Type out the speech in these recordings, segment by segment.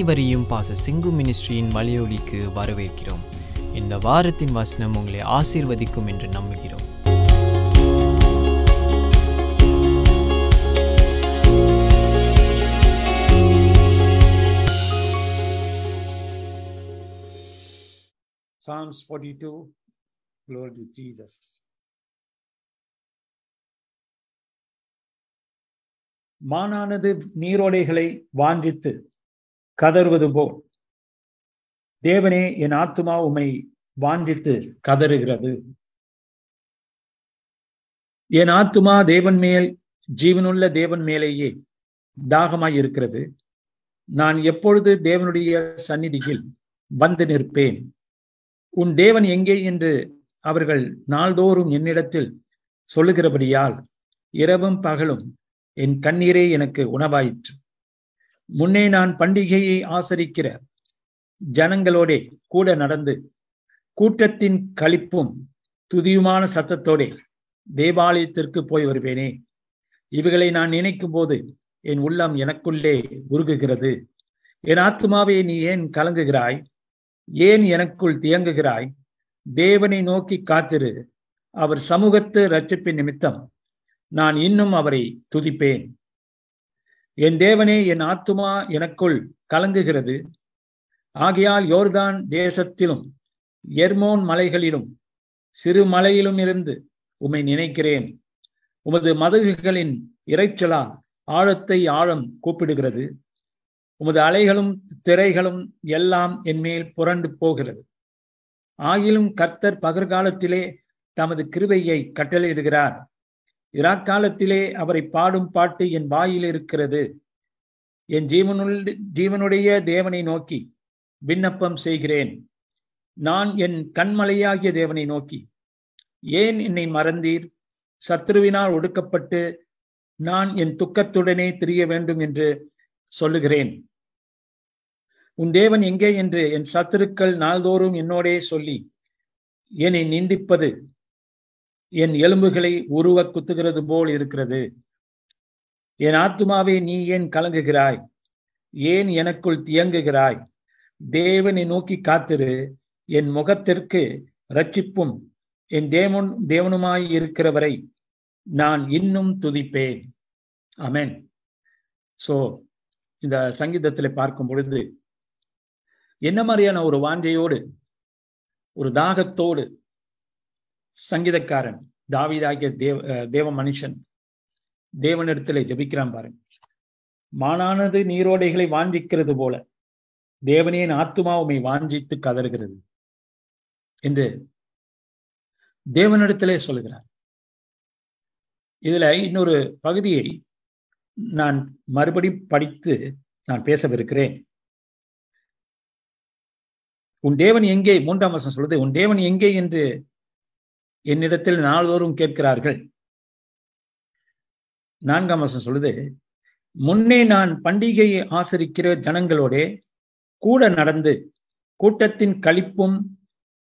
அனைவரையும் பாச சிங்கு மினிஸ்ட்ரியின் மலையொலிக்கு வரவேற்கிறோம். இந்த வாரத்தின் வசனம் உங்களை ஆசீர்வதிக்கும் என்று நம்புகிறோம். Psalms 42, Glory to Jesus. மானானது நீரோடைகளை வாஞ்சித்து கதறுவது போல் தேவனே என் ஆத்துமா உமை வாஞ்சித்து கதறுகிறது. என் ஆத்துமா தேவன் மேல் ஜீவனுள்ள தேவன் மேலேயே தாகமாய் இருக்கிறது. நான் எப்பொழுது தேவனுடைய சந்நிதியில் வந்து நிற்பேன்? உன் தேவன் எங்கே என்று அவர்கள் நாள்தோறும் என்னிடத்தில் சொல்லுகிறபடியால் இரவும் பகலும் என் கண்ணீரே எனக்கு உணவாயிற்று. முன்னே நான் பண்டிகையை ஆசரிக்கிற ஜனங்களோடே கூட நடந்து கூட்டத்தின் களிப்பும் துதியுமான சத்தத்தோடே தேவாலயத்திற்கு போய் வருவேனே. இவைகளை நான் நினைக்கும் போது என் உள்ளம் எனக்குள்ளே உருகுகிறது. என் ஆத்மாவே நீ ஏன் கலங்குகிறாய்? ஏன் எனக்குள் தியங்குகிறாய்? தேவனை நோக்கி காத்திரு. அவர் சமூகத்து ரட்சிப்பின் நிமித்தம் நான் இன்னும் அவரை துதிப்பேன். என் தேவனே என் ஆத்துமா எனக்குள் கலங்குகிறது. ஆகையால் யோர்தான் தேசத்திலும் எர்மோன் மலைகளிலும் சிறு மலையிலும் இருந்து உம்மை நினைக்கிறேன். உமது மதகுகளின் இறைச்சலால் ஆழத்தை ஆழம் கூப்பிடுகிறது. உமது அலைகளும் திரைகளும் எல்லாம் என்மேல் புரண்டு போகிறது. ஆகிலும் கர்த்தர் பகற்காலத்திலே தமது கிருபையை கட்டளையிடுகிறார். இராக்காலத்திலே அவரை பாடும் பாட்டு என் வாயில் இருக்கிறது. என் ஜீவனுள் ஜீவனுடைய தேவனை நோக்கி விண்ணப்பம் செய்கிறேன். நான் என் கண்மலையாகிய தேவனை நோக்கி ஏன் என்னை மறந்தீர்? சத்ருவினால் ஒடுக்கப்பட்டு நான் என் துக்கத்துடனே திரிய வேண்டும் என்று சொல்லுகிறேன். உன் தேவன் எங்கே? என்று என் சத்துருக்கள் நாள்தோறும் என்னோடே சொல்லி என்னை நிந்திப்பது என் எலும்புகளை உருவ குத்துகிறது போல் இருக்கிறது. என் ஆத்துமாவே நீ ஏன் கலங்குகிறாய்? ஏன் எனக்குள் தியங்குகிறாய்? தேவனை நோக்கி காத்திரு. என் முகத்திற்கு ரட்சிப்பும் என் தேவன் தேவனுமாய் இருக்கிறவரை நான் இன்னும் துதிப்பேன். அமேன் சோ இந்த சங்கீதத்தில் பார்க்கும் பொழுது என்ன மாதிரியான ஒரு வாஞ்சையோடு ஒரு தாகத்தோடு சங்கீதக்காரன் தாவிதாகிய தேவ தேவ மனுஷன். தேவனிடத்திலே ஜபிக்கிறான் பாருங்க. மானானது நீரோடைகளை வாஞ்சிக்கிறது போல தேவனின் ஆத்துமா உமை வாஞ்சித்து கதறுகிறது என்று தேவனிடத்திலே சொல்கிறார் இதுல இன்னொரு பகுதியை நான் மறுபடியும் படித்து நான் பேசவிருக்கிறேன். உன் தேவன் எங்கே? மூன்றாம் வருஷம் சொல்றது உன் தேவன் எங்கே? என்று என்னிடத்தில் நாள்தோறும் கேட்கிறார்கள். நான்காம் வசம் சொல்லுது முன்னே நான் பண்டிகையை ஆசரிக்கிற ஜனங்களோட கூட நடந்து கூட்டத்தின் கழிப்பும்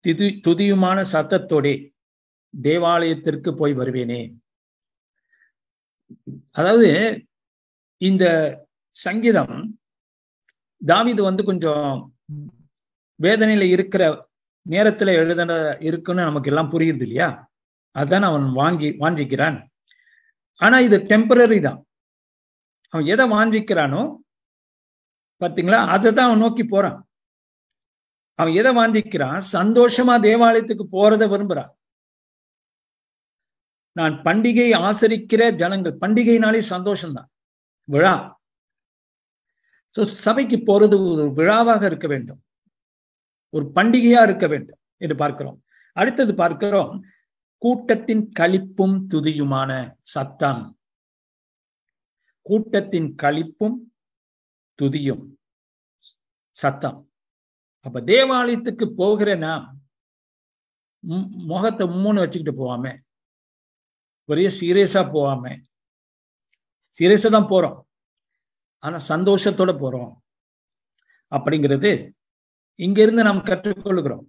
திது துதியுமான சத்தத்தோடே தேவாலயத்திற்கு போய் வருவேனே. அதாவது இந்த சங்கீதம் தாவிது வந்து கொஞ்சம் வேதனையில இருக்கிற நேரத்துல எழுத இருக்குன்னு நமக்கு எல்லாம் புரியுது இல்லையா? அதான் அவன் வாங்கி வாஞ்சிக்கிறான். ஆனா இது டெம்பரரி தான். அவன் எதை வாஞ்சிக்கிறானோ பாத்தீங்களா? அதை தான் அவன் நோக்கி போறான். அவன் எதை வாஞ்சிக்கிறான்? சந்தோஷமா தேவாலயத்துக்கு போறத விரும்புறான். நான் பண்டிகை ஆசரிக்கிற ஜனங்கள் பண்டிகைனாலே சந்தோஷம்தான். விழா. சபைக்கு போறது ஒரு விழாவாக இருக்க வேண்டும். ஒரு பண்டிகையா இருக்க வேண்டும் என்று பார்க்கிறோம். அடுத்தது பார்க்கிறோம் கூட்டத்தின் கழிப்பும் துதியுமான சத்தம். கூட்டத்தின் கழிப்பும் துதியும் சத்தம். அப்ப தேவாலயத்துக்கு போகிற நாம் முகத்தை மூணு வச்சுக்கிட்டு போவாம ஒரே சீரியஸா போவாம சீரியஸா தான் போறோம். ஆனா சந்தோஷத்தோட போறோம். அப்படிங்கிறது இங்கிருந்து நாம் கற்றுக்கொள்கிறோம்.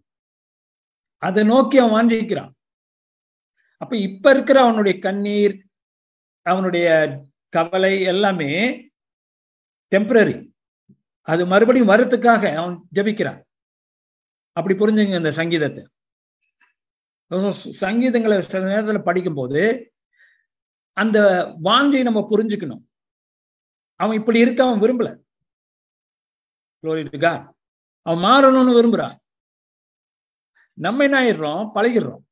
அதை நோக்கி அவன் வாஞ்சிக்கிறான். அப்ப இப்ப இருக்கிற அவனுடைய கண்ணீர் அவனுடைய கவலை எல்லாமே டெம்பரரி அது மறுபடியும் வரத்துக்காக அவன் ஜபிக்கிறான். அப்படி புரிஞ்சுங்க இந்த சங்கீதத்தை. சங்கீதங்களை சில நேரத்தில் படிக்கும்போது அந்த வாஞ்சை நம்ம புரிஞ்சுக்கணும். அவன் இப்படி இருக்க அவன் விரும்பல. அவன் மாறணும்னு விரும்புறான். நம்ம என்ன ஆயிடுறோம்? பழகிடுறோம்.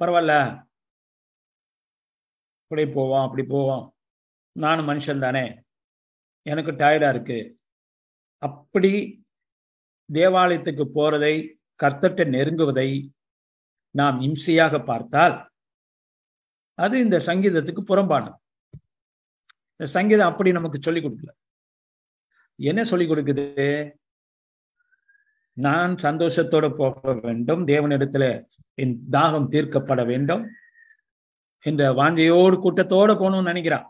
பரவாயில்ல. இப்படி போவோம் அப்படி போவோம் நானும் மனுஷன் தானே. எனக்கு டயர்டா இருக்கு. அப்படி தேவாலயத்துக்கு போறதை கர்த்தட்ட நெருங்குவதை நாம் இம்சையாக பார்த்தால் அது இந்த சங்கீதத்துக்கு புறம்பானது. இந்த சங்கீதம் அப்படி நமக்கு சொல்லிக் கொடுக்கல. என்ன சொல்லிக் கொடுக்குது? நான் சந்தோஷத்தோட போக வேண்டும். தேவனிடத்துல என் தாகம் தீர்க்கப்பட வேண்டும். என்ற வாஞ்சையோடு கூட்டத்தோட போகணும்னு நினைக்கிறான்.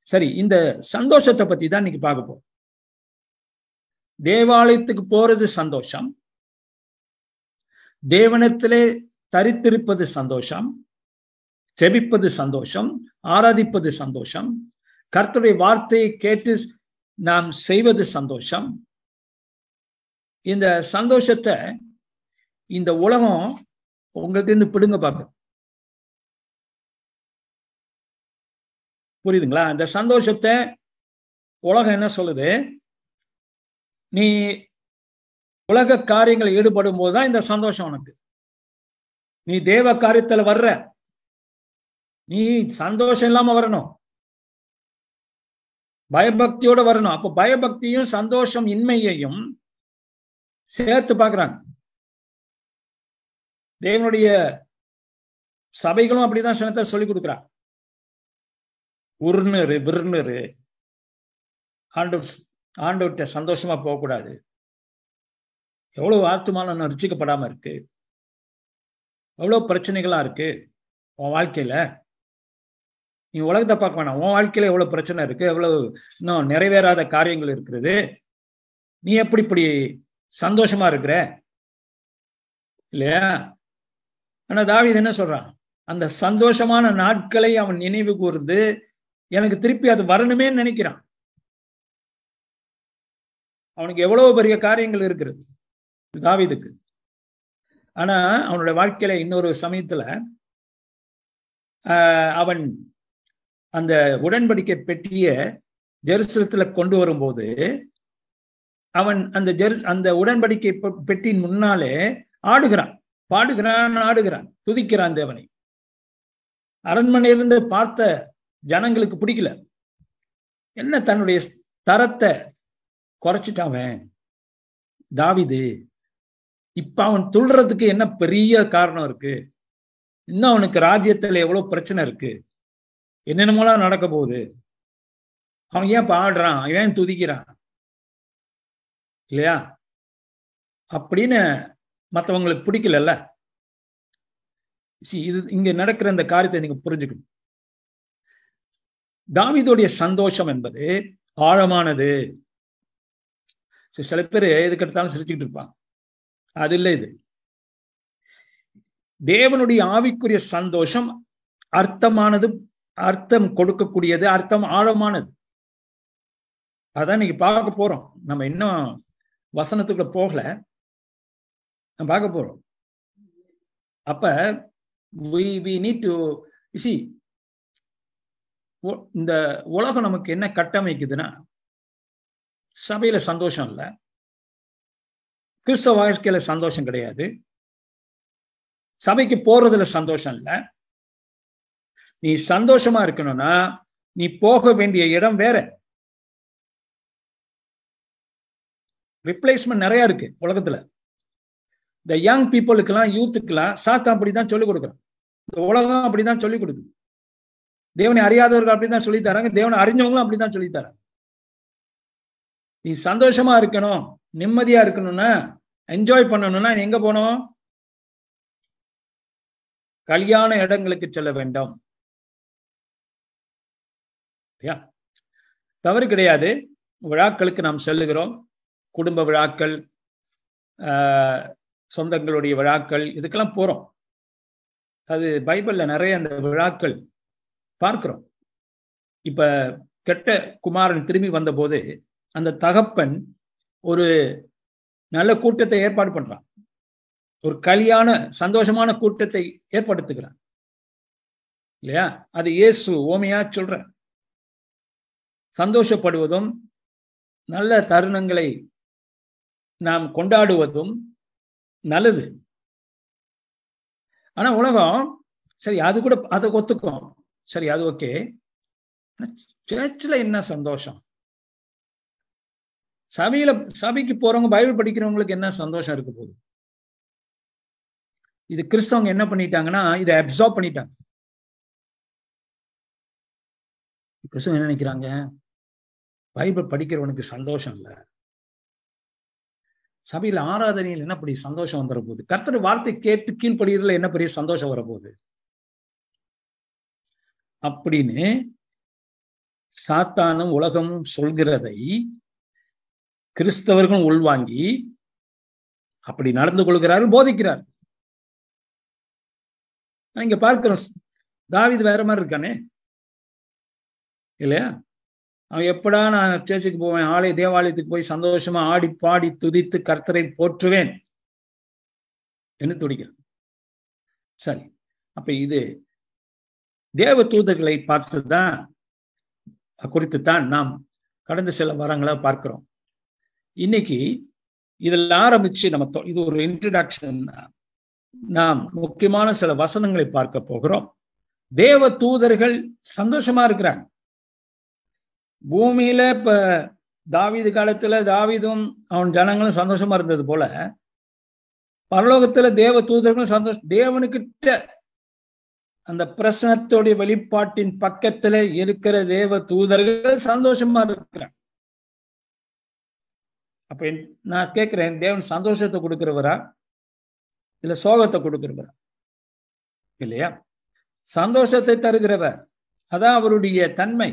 சரி இந்த சந்தோஷத்தை பத்தி தான் இன்னைக்கு பார்க்க போறோம். தேவாலயத்துக்கு போறது சந்தோஷம். தேவனத்திலே தரித்திருப்பது சந்தோஷம். செபிப்பது சந்தோஷம். ஆராதிப்பது சந்தோஷம். கர்த்தருடைய வார்த்தையை கேட்டு நாம் செய்வது சந்தோஷம். இந்த சந்தோஷத்தை இந்த உலகம் உங்களுக்கு இருந்து பிடுங்க பார்க்க புரியுதுங்களா? இந்த சந்தோஷத்தை உலகம் என்ன சொல்லுது? நீ உலக காரியங்கள் ஈடுபடும் போதுதான் இந்த சந்தோஷம் உனக்கு. நீ தேவ காரியத்துல வர்ற. நீ சந்தோஷம் இல்லாம வரணும். பயபக்தியோட வரணும். அப்போ பயபக்தியும் சந்தோஷம் இன்மையையும் சேர்த்து பார்க்குறாங்க. தேவனுடைய சபைகளும் அப்படிதான் சனத்தை சொல்லி கொடுக்குறாங்க. உருணுரு விருணுரு ஆண்டு ஆண்டவர்கிட்ட சந்தோஷமா போகக்கூடாது. எவ்வளவு ஆத்துமானம் ரிச்சிக்கப்படாம இருக்கு. எவ்வளவு பிரச்சனைகளா இருக்கு. உன் வாழ்க்கையில. நீ உலகத்தை பார்க்க வேணாம். உன் வாழ்க்கையில எவ்வளவு பிரச்சனை இருக்கு. எவ்வளவு இன்னும் நிறைவேறாத காரியங்கள் இருக்கிறது. நீ எப்படி இப்படி சந்தோஷமா இருக்கிற? இல்லையா? ஆனா தாவிது என்ன சொல்றான்? அந்த சந்தோஷமான நாட்களை அவன் நினைவு கூர்ந்து எனக்கு திருப்பி அது வரணுமே நினைக்கிறான். அவனுக்கு எவ்வளவு பெரிய காரியங்கள் இருக்கிறது தாவிதுக்கு. ஆனா அவனுடைய வாழ்க்கையில இன்னொரு சமயத்துல அவன் அந்த உடன்படிக்கை பெட்டிய ஜெருசலத்துல கொண்டு வரும்போது அவன் அந்த ஜெரு அந்த உடன்படிக்கை பெட்டியின் முன்னாலே ஆடுகிறான். பாடுகிறான் ஆடுகிறான். துதிக்கிறான் தேவனை. அரண்மனையிலிருந்து பார்த்த ஜனங்களுக்கு பிடிக்கல. என்ன தன்னுடைய தரத்தை குறைச்சிட்டாவன் தாவிது இப்ப அவன் துள்றதுக்கு என்ன பெரிய காரணம் இருக்கு? இன்னும் அவனுக்கு ராஜ்யத்துல எவ்வளவு பிரச்சனை இருக்கு? என்னென்னமோலாம் நடக்க போகுது? அவன் ஏன் பாடுறான் ஏன் துதிக்கிறான்? இல்லையா? அப்படின்னு மற்றவங்களுக்கு பிடிக்கலல்ல? இது இங்க நடக்கிற இந்த காரியத்தை நீங்க புரிஞ்சுக்கணும். தாவிதோடைய சந்தோஷம் என்பது ஆழமானது. சில பேர் எதுக்கு எடுத்தாலும் சிரிச்சுக்கிட்டு இருப்பாங்க. அது இல்லை இது. தேவனுடைய ஆவிக்குரிய சந்தோஷம் அர்த்தமானது அர்த்தம் கொடுக்கக்கூடியது அர்த்தம் ஆழமானது. அதான் இன்னைக்கு பார்க்க போறோம். நம்ம இன்னும் வசனத்துக்குள்ள போகல. நம்ம பார்க்க போறோம். அப்ப we we need to see இந்த உலகம் நமக்கு என்ன கட்டமைக்குதுன்னா சபையில சந்தோஷம் இல்லை. கிறிஸ்தவ வாழ்க்கையில சந்தோஷம் கிடையாது. சபைக்கு போறதுல சந்தோஷம் இல்லை. நீ சந்தோஷமா இருக்கணும்னா நீ போக வேண்டிய இடம் வேற. ரிப்ளேஸ்மெண்ட் நிறைய இருக்கு உலகத்துல. இந்த யங் பீப்புளுக்கெல்லாம் யூத்துக்கெல்லாம் சாத்தா அப்படிதான் சொல்லிக் கொடுக்குறோம் இந்த உலகம் அப்படிதான் சொல்லிக் கொடுக்குது. தேவனை அறியாதவர்கள் அப்படிதான் சொல்லி தராங்க. தேவனை அறிஞ்சவங்களும் அப்படிதான் சொல்லி தராங்க. நீ சந்தோஷமா இருக்கணும் நிம்மதியா இருக்கணும்னா என்ஜாய் பண்ணணும்னா எங்க போனோம் கல்யாண இடங்களுக்கு செல்ல வேண்டாம். தவறு கிடையாது. விழாக்களுக்கு நாம் செல்லுகிறோம். குடும்ப விழாக்கள் சொந்தங்களுடைய விழாக்கள் இதுக்கெல்லாம் போறோம். அது பைபிள்ல நிறைய அந்த விழாக்கள் பார்க்கிறோம். இப்ப கெட்ட குமாரன் திரும்பி வந்தபோது அந்த தகப்பன் ஒரு நல்ல கூட்டத்தை ஏற்பாடு பண்றான். ஒரு கலியான சந்தோஷமான கூட்டத்தை ஏற்படுத்துகிறான். இல்லையா? அது இயேசு ஓமையா சொல்ற. சந்தோஷப்படுவதும் நல்ல தருணங்களை நாம் கொண்டாடுவதும் நல்லது. ஆனா உலகம் சரி அது கூட அதை ஒத்துக்கும் சரி அது ஓகே. சர்ச்சில் என்ன சந்தோஷம்? சபையில சபைக்கு போறவங்க பைபிள் படிக்கிறவங்களுக்கு என்ன சந்தோஷம் இருக்க போகுது? இது கிறிஸ்தவங்க என்ன பண்ணிட்டாங்கன்னா இதை அப்சார்ப் பண்ணிட்டாங்க. கிறிஸ்தவங்க என்ன நினைக்கிறாங்க? பைபிள் படிக்கிறவனுக்கு சந்தோஷம் இல்லை. சபையில் ஆராதனையில் என்ன பெரிய சந்தோஷம் வந்துட போகுது? கர்த்தர் வார்த்தை கேட்டு கீழ்ப்படுகிறதுல என்ன பெரிய சந்தோஷம் வரப்போகுது அப்படின்னு சாத்தானும் உலகமும் சொல்கிறதை கிறிஸ்தவர்களும் உள்வாங்கி அப்படி நடந்து கொள்கிறார்கள் போதிக்கிறார் இங்க பார்க்கிறோம் தாவிது வேற மாதிரி இருக்கானே? இல்லையா? அவன் எப்படா நான் சேர்ச்சுக்கு போவேன்? ஆலய தேவாலயத்துக்கு போய் சந்தோஷமா ஆடி பாடி துதித்து கர்த்தரை போற்றுவேன். என்று துடிக்கிறான். சரி. அப்ப இது தேவ தூதர்களை பார்த்துதான் குறித்து தான் நாம் கடந்த சில வாரங்களை பார்க்கிறோம். இன்னைக்கு இதில் ஆரம்பிச்சு நம்ம இது ஒரு இன்ட்ரடக்ஷன் நாம் முக்கியமான சில வசனங்களை பார்க்க போகிறோம். தேவ தூதர்கள் சந்தோஷமா இருக்கிறாங்க. பூமியில இப்ப தாவீது காலத்துல தாவிதும் அவன் ஜனங்களும் சந்தோஷமா இருந்தது போல பரலோகத்துல தேவ தூதர்களும் சந்தோஷம் தேவனுக்கிட்ட அந்த பிரசனத்தோடைய வெளிப்பாட்டின் பக்கத்துல இருக்கிற தேவ தூதர்கள் சந்தோஷமா இருக்கிறான் அப்ப நான் கேட்கிறேன் தேவன் சந்தோஷத்தை கொடுக்கிறவரா? இல்ல சோகத்தை கொடுக்கிறவரா? இல்லையா? சந்தோஷத்தை தருகிறவர். அதான் அவருடைய தன்மை.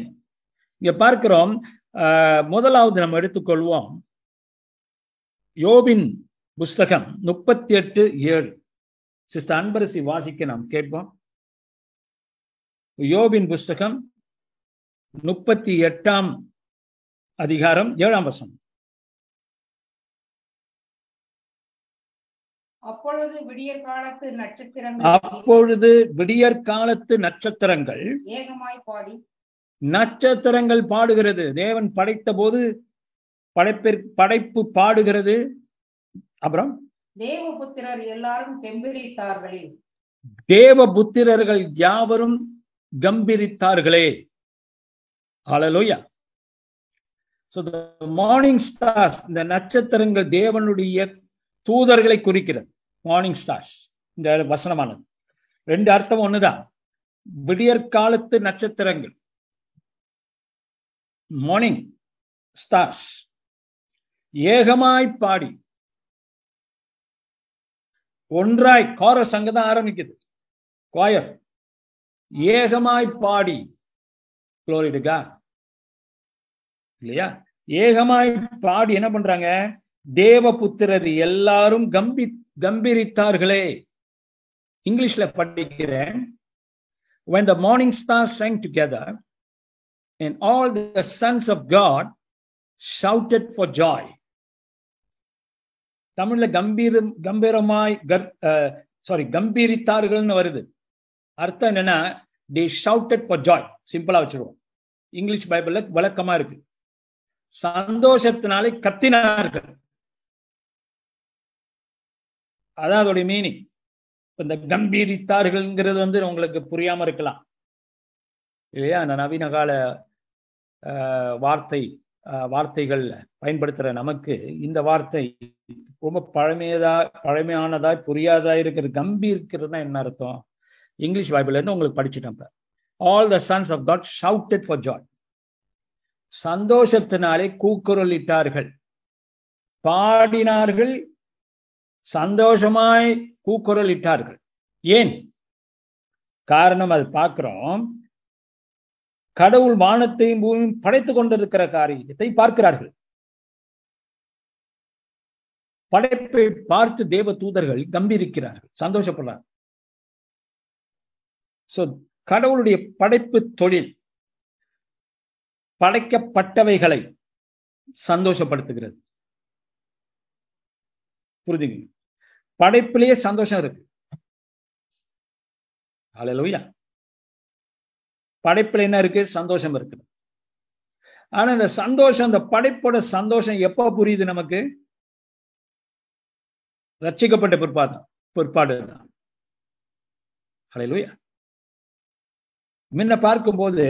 இங்க பார்க்கிறோம் முதலாவது நம்ம எடுத்துக்கொள்வோம். யோபின் புஸ்தகம் முப்பத்தி எட்டு ஏழு. சிஸ்டர் அன்பரசி வாசிக்க நாம் கேட்போம். யோபின் புஸ்தகம் முப்பத்தி எட்டாம் அதிகாரம் ஏழாம் வசம் அப்பொழுது விடியற் காலத்து நட்சத்திரங்கள் அப்பொழுது விடியற் காலத்து நட்சத்திரங்கள் ஏகமாய் பாடி நட்சத்திரங்கள் பாடுகிறது. தேவன் படைத்த போது படைப்பிற் படைப்பு பாடுகிறது. அப்புறம் தேவபுத்திரர் எல்லாரும் கெம்பீரித்தார்களே. தேவ புத்திரர்கள் யாவரும் கம்பீரித்தார்களே. ஹalleluya so the morning stars இந்த நட்சத்திரங்கள் தேவனுடைய தூதர்களை குறிக்கிறது. மார்னிங் ஸ்டார்ஸ் இந்த வசனமானது. ரெண்டு அர்த்தம் ஒண்ணுதான். விடியற் காலத்து நட்சத்திரங்கள். மார்னிங் ஸ்டார்ஸ் ஏகமாய் பாடி. ஒன்றாய் கோர அங்கதான் ஆரம்பிக்குது. கோயர் ஏகமாய் பாடி. குளோரிடுக்கா இல்லையா? ஏகமாய் பாடி என்ன பண்றாங்க? தேவபுத்திரர் எல்லாரும் கம்பி கம்பீரித்தார்களே. இங்கிலீஷ்ல படிக்கிறேன். When the morning stars sang together and all the sons of God shouted for joy. தமிழ்ல கம்பீரம் கம்பீரமாய் சாரி கம்பீரித்தார்கள்னு வருது. அர்த்தம் என்னன்னா தே ஷவுட்டட் ஃபார் ஜாய் சிம்பிளா வச்சிருவோம். இங்கிலீஷ் பைபிள்ல வழக்கமா இருக்கு. சந்தோஷத்தினாலே கத்தினார்கள். அதான் அதோடைய மீனிங் இந்த கம்பீரித்தார்கள்ங்கிறது வந்து உங்களுக்கு புரியாம இருக்கலாம். இல்லையா? அந்த நவீன கால வார்த்தை வார்த்தைகள் பயன்படுத்துற நமக்கு இந்த வார்த்தை ரொம்ப பழமையதா பழமையானதா புரியாதா இருக்கிற கம்பி இருக்கிறதுனா என்ன அர்த்தம்? இங்கிலீஷ் பைபிள்லேருந்து உங்களுக்கு படிச்சுட்டேன் all the sons of God shouted for joy சந்தோஷத்தினாலே கூக்குரலிட்டார்கள். பாடினார்கள் சந்தோஷமாய் கூக்குரலிட்டார்கள். ஏன்? காரணம் அது பார்க்கிறோம். கடவுள் வானத்தையும் பூமியும் படைத்துக் கொண்டிருக்கிற காரியத்தை பார்க்கிறார்கள். படைப்பை பார்த்து தேவ தூதர்கள் கம்பீரிக்கிறார்கள் சந்தோஷப்படுறார் சோ கடவுளுடைய படைப்பு தொழில் படைக்கப்பட்டவைகளை சந்தோஷப்படுத்துகிறது. புரிதுங்க படைப்பிலேயே சந்தோஷம் இருக்கு. ஹalleluya. படைப்புல என்ன இருக்கு? சந்தோஷம் இருக்கு ஆனா இந்த சந்தோஷம் அந்த படைப்போட சந்தோஷம் எப்ப புரியுது நமக்கு? ரட்சிக்கப்பட்ட பிற்பாடு பிற்பாடு தான். ஹalleluya. முன்ன பார்க்கும்போது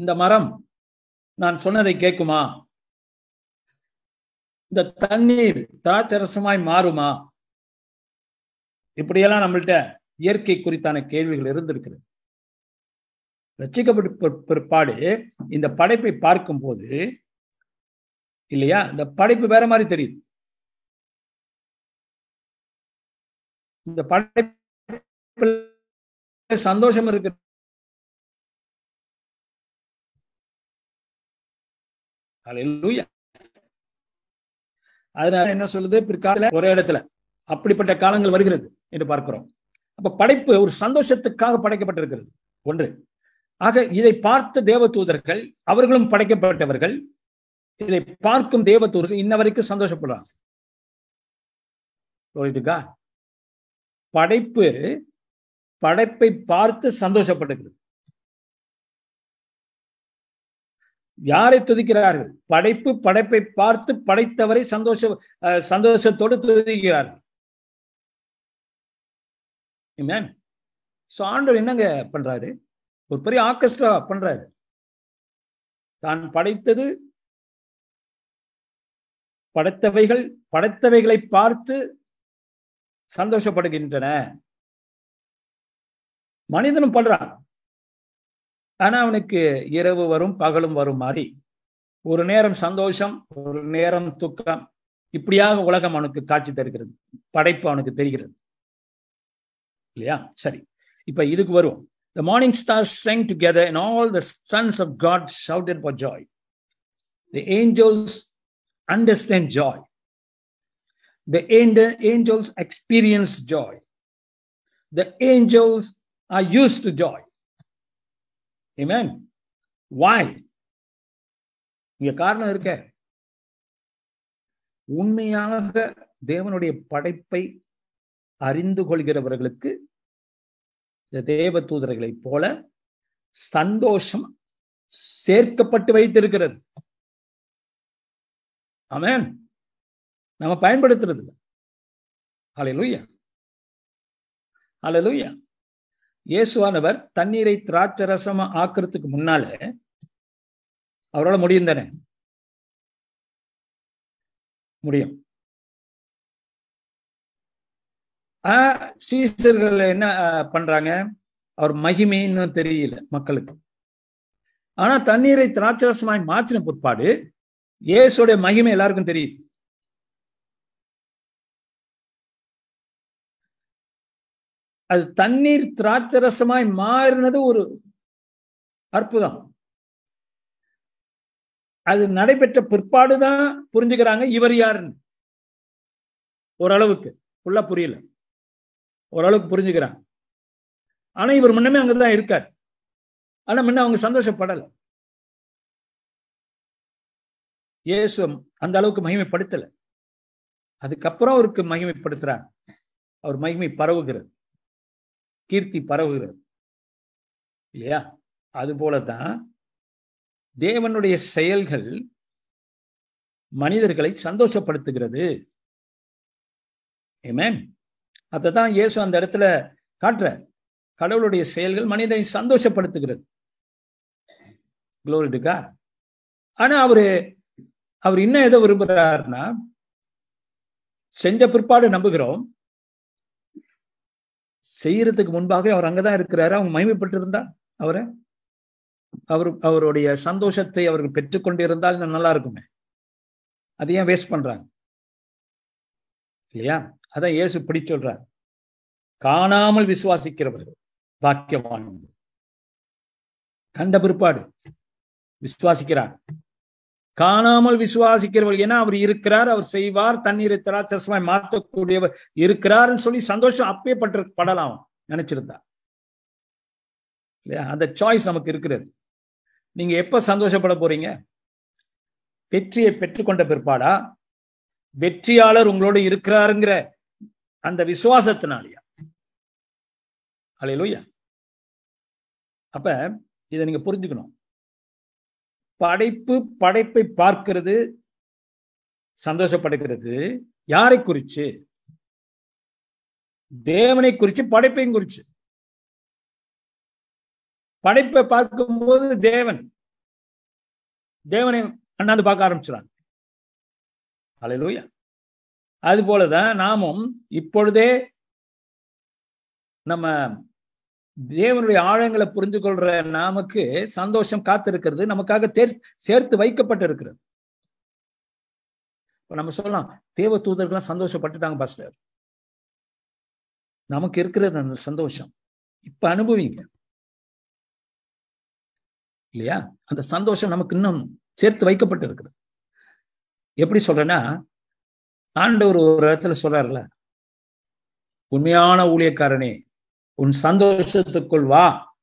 இந்த மரம் நான் சொன்னதை கேட்குமா? இந்த தண்ணீர் திராட்சரசமாய் மாறுமா? இப்படியெல்லாம் நம்மள்ட்ட இயற்கை குறித்தான கேள்விகள் இருந்திருக்கிறது. ரச்சிக்கப்பட்டு பிற்பாடு இந்த படைப்பை பார்க்கும் போது இல்லையா? இந்த படைப்பு வேற மாதிரி தெரியுது. இந்த படைப்பு சந்தோஷம் இருக்கு. அதனால என்ன சொல்லுது? பிற்கால ஒரே இடத்துல. அப்படிப்பட்ட காலங்கள் வருகிறது என்று பார்க்கிறோம். அப்ப படைப்பு ஒரு சந்தோஷத்துக்காக படைக்கப்பட்டிருக்கிறது. ஒன்று. ஆக இதை பார்த்த தேவ தூதர்கள் அவர்களும் படைக்கப்பட்டவர்கள் இதை பார்க்கும் தேவ தூதர்கள் இன்ன வரைக்கும் சந்தோஷப்படுறாங்க படைப்பு படைப்பை பார்த்து சந்தோஷப்படுகிறது. யாரை துதிக்கிறார்கள்? படைப்பு படைப்பை பார்த்து படைத்தவரை சந்தோஷ சந்தோஷத்தோடு துதிக்கிறார்கள். ஆண்டவர் என்னங்க பண்றாரு? ஒரு பெரிய ஆர்கெஸ்ட்ரா பண்றாரு. தான் படைத்தது படைத்தவைகள் படைத்தவைகளை பார்த்து சந்தோஷப்படுகின்றன. மனிதனும் பண்றான். ஆனா அவனுக்கு இரவு வரும் பகலும் வரும் மாதிரி. ஒரு நேரம் சந்தோஷம் ஒரு நேரம் துக்கம். இப்படியாக உலகம் அவனுக்கு காட்சி தருகிறது. படைப்பு அவனுக்கு தெரிகிறது. இல்லையா? சரி. இப்ப இதுக்கு வருவோம். The morning stars sang together, and all the sons of God shouted for joy. The angels understand joy. The angels experience joy. The angels are used to joy. Amen. Why? இங்க காரணம் இருக்க உண்மையாக தேவனுடைய படைப்பை அறிந்து கொள்கிறவர்களுக்கு இந்த தேவ தூதர்களைப் போல சந்தோஷம் சேர்க்கப்பட்டு வைத்திருக்கிறது. ஆமேன். நம்ம பயன்படுத்துறது அலையலூயா அலையலூயா இயேசுவானவர் தண்ணீரை திராட்சரசமா ஆக்குறதுக்கு முன்னால அவரால் முடியும் தானே? முடியும். சீசர்கள் என்ன பண்றாங்க? அவர் மகிமைன்னு தெரியல மக்களுக்கு. ஆனா தண்ணீரை திராட்சரசமாய் மாற்றின பிற்பாடு இயேசுடைய மகிமை எல்லாருக்கும் தெரியுது அது தண்ணீர் திராட்சரசமாய் மாறினது ஒரு அற்புதம். அது நடைபெற்ற பிற்பாடுதான் புரிஞ்சுக்கிறாங்க இவர் யாருன்னு. ஓரளவுக்கு. ஃபுல்லா புரியல. ஓரளவுக்கு புரிஞ்சுக்கிறாங்க ஆனா இவர் முன்னமே அங்கதான் இருக்கார். ஆனா முன்ன அவங்க சந்தோஷப்படல. இயேசு அந்த அளவுக்கு மகிமைப்படுத்தல. அதுக்கப்புறம் அவருக்கு மகிமைப்படுத்துறாங்க அவர் மகிமை பரவுகிறது. கீர்த்தி பரவுகிறது. இல்லையா? அது போலதான் தேவனுடைய செயல்கள் மனிதர்களை சந்தோஷப்படுத்துகிறது. ஏமேன் அதை தான் இயேசு அந்த இடத்துல காட்டுற கடவுளுடைய செயல்கள் மனிதனை சந்தோஷப்படுத்துகிறது. குளோரிதுக்கா ஆனா அவரு அவர் இன்னும் எதை விரும்புகிறாருன்னா செஞ்ச பிற்பாடு நம்புகிறோம். செய்யறதுக்கு முன்பாக அவர் அங்கதான் இருக்கிறாரு? அவங்க மகிமைப்பட்டிருந்தா அவரை? அவர் அவருடைய சந்தோஷத்தை அவர்கள் பெற்றுக்கொண்டிருந்தால் நல்லா இருக்குமே. அதை ஏன் வேஸ்ட் பண்றாங்க. இல்லையா? அதான் இயேசு பிடி சொல்றார். காணாமல் விசுவாசிக்கிறவர்கள் பாக்கியவான் கண்ட பிற்பாடு விசுவாசிக்கிறார். காணாமல் விசுவாசிக்கிறவர்கள் ஏன்னா அவர் இருக்கிறார் அவர் செய்வார் தண்ணீரை திராட்சசமாய் மாற்றக்கூடியவர் இருக்கிறார்னு சொல்லி சந்தோஷம் அப்பே பட்டு படலாம் நினைச்சிருந்தா. இல்லையா? அந்த சாய்ஸ் நமக்கு இருக்கிறது. நீங்க எப்ப சந்தோஷப்பட போறீங்க? வெற்றியை பெற்றுக்கொண்ட பிற்பாடா? வெற்றியாளர் உங்களோட இருக்கிறாருங்கிற அந்த விசுவாசத்தினாலயா? அலையிலூயா அப்ப இதை நீங்க புரிஞ்சுக்கணும். படைப்பு படைப்பை பார்க்கிறது சந்தோஷப்படுகிறது யாரை குறிச்சு? தேவனை குறிச்சு படைப்பையும் குறிச்சு. படைப்பை பார்க்கும்போது தேவன். தேவனை அண்ணாந்து பார்க்க ஆரம்பிச்சுறாங்க அலையிலூயா அது போலதான் நாமும் இப்பொழுதே நம்ம தேவனுடைய ஆழங்களை புரிந்து கொள்ற நமக்கு சந்தோஷம் காத்திருக்கிறது நமக்காக தேர் சேர்த்து வைக்கப்பட்டு இருக்கிறது இப்ப நம்ம சொல்லலாம் தேவ தூதர்கள்லாம் சந்தோஷப்பட்டுட்டாங்க பாஸ்டர் நமக்கு இருக்கிறது அந்த சந்தோஷம். இப்ப அனுபவிங்க. இல்லையா? அந்த சந்தோஷம் நமக்கு இன்னும் சேர்த்து வைக்கப்பட்டு இருக்கிறது எப்படி சொல்றேன்னா ஆண்டவர் ஒரு இடத்துல சொல்றாருல உண்மையான ஊழியக்காரனே உன் சந்தோஷத்துக்குள் வா.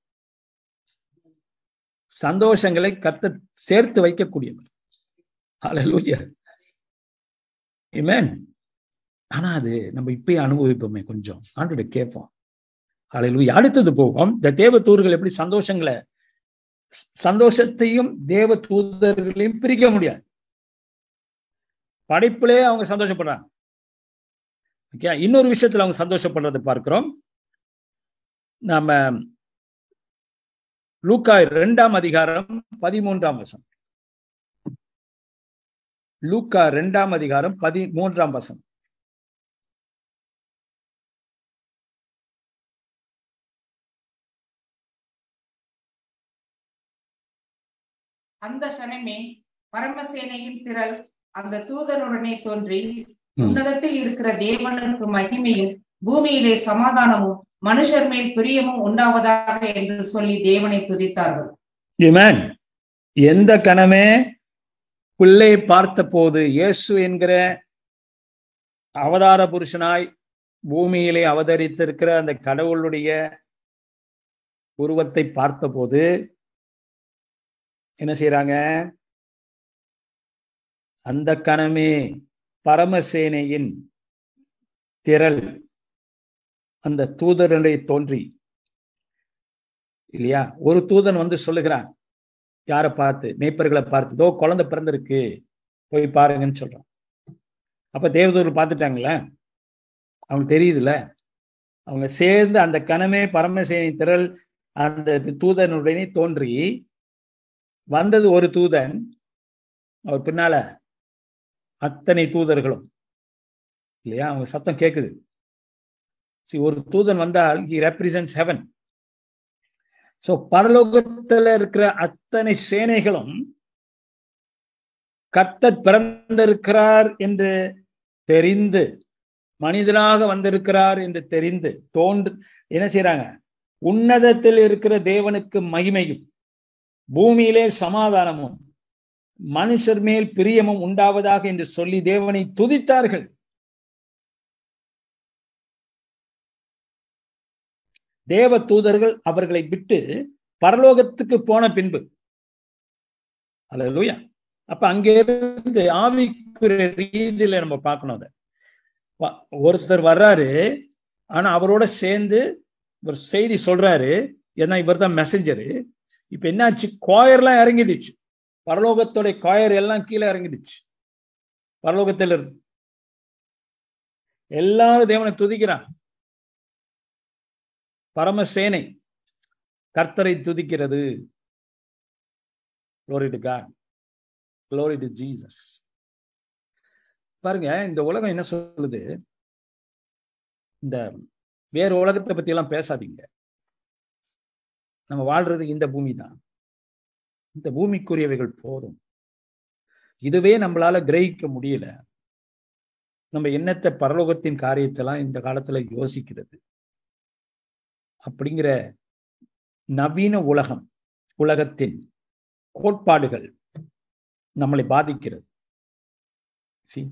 சந்தோஷங்களை கத்த சேர்த்து வைக்கக்கூடியவர். Hallelujah. ஆனா அது நம்ம இப்பயே அனுபவிப்போமே கொஞ்சம். ஆண்டு கேட்போம். Hallelujah. அடுத்தது போவோம். இந்த தேவ தூர்கள் எப்படி சந்தோஷங்களை சந்தோஷத்தையும் தேவ தூதர்களையும் பிரிக்க முடியாது. படைப்பிலே அவங்க சந்தோஷப்படுறாங்க. ஓகே இன்னொரு விஷயத்துல அவங்க சந்தோஷப்படுறத பார்க்கிறோம். நாம லூக்கா ரெண்டாம் அதிகாரம் பதிமூன்றாம் வசம் லூக்கா ரெண்டாம் அதிகாரம் பதிமூன்றாம் வசம் அந்த சனமே பரமசேனையின் திரள் அந்த தூதருடனே தோன்றி. உன்னதத்தில் இருக்கிற தேவனுக்கு மகிமையும் பூமியிலே சமாதானமும் மனுஷர் மேல் பிரியமும் உண்டாவதாக என்று சொல்லி தேவனை துதித்தார்கள். எந்த கணமே பிள்ளை பார்த்த போது இயேசு என்கிற அவதார புருஷனாய் பூமியிலே அவதரித்திருக்கிற அந்த கடவுளுடைய உருவத்தை பார்த்தபோது என்ன செய்றாங்க அந்த கணமே பரமசேனையின் திரள். அந்த தூதரனுடைய தோன்றி. இல்லையா? ஒரு தூதன் வந்து சொல்லுகிறான். யாரை பார்த்து? மேய்ப்பர்களை பார்த்து. தோ குழந்தை பிறந்திருக்கு. போய் பாருங்கன்னு சொல்றான். அப்ப தேவதூர் பார்த்துட்டாங்களே அவங்க தெரியுதுல்ல? அவங்க சேர்ந்து அந்த கணமே பரமசேனை திரள் அந்த தூதனுடனே தோன்றி வந்தது ஒரு தூதன். அவர் பின்னால அத்தனை தூதர்களும். இல்லையா? அவங்க சத்தம் கேட்குது See, ஒரு தூதன் வந்தால் ஹி ரெப்ரசன்ஸ் ஹெவன் ஸோ பரலோகத்தில் இருக்கிற அத்தனை சேனைகளும் கர்த்தர் பிறந்திருக்கிறார் என்று தெரிந்து மனிதனாக வந்திருக்கிறார் என்று தெரிந்து தோன்று என்ன செய்யறாங்க உன்னதத்தில் இருக்கிற தேவனுக்கு மகிமையும் பூமியிலே சமாதானமும் மனுஷர் மேல் பிரியமும் உண்டாவதாக என்று சொல்லி தேவனை துதித்தார்கள். தேவ தூதர்கள் அவர்களை விட்டு பரலோகத்துக்கு போன பின்பு. அல்ல அப்ப அங்கிருந்து ஆவிக்குரிய ரீதியில நம்ம பார்க்கணும் அதை. ஒருத்தர் வர்றாரு ஆனா அவரோட சேர்ந்து ஒரு செய்தி சொல்றாரு ஏன்னா இவர் தான் மெசஞ்சரு இப்ப என்னாச்சு? கோயர்லாம் இறங்கிடுச்சு. பரலோகத்துடைய காயர் எல்லாம் கீழே இறங்கிடுச்சு. பரலோகத்திலிருந்து. எல்லாரும் தேவனை துதிக்கிறான். பரமசேனை கர்த்தரை துதிக்கிறது. Glory to God glory to Jesus பாருங்க இந்த உலகம் என்ன சொல்லுது? இந்த வேறு உலகத்தை பத்தி எல்லாம் பேசாதீங்க. நம்ம வாழ்றது இந்த பூமி தான் இந்த பூமிக்குரியவைகள் போதும். இதுவே நம்மளால கிரகிக்க முடியல. நம்ம என்னத்த பரலோகத்தின் காரியத்தெல்லாம் இந்த காலத்துல யோசிக்கிறது? அப்படிங்கிற நவீன உலகம் உலகத்தின் கோட்பாடுகள் நம்மளை பாதிக்கிறது. See?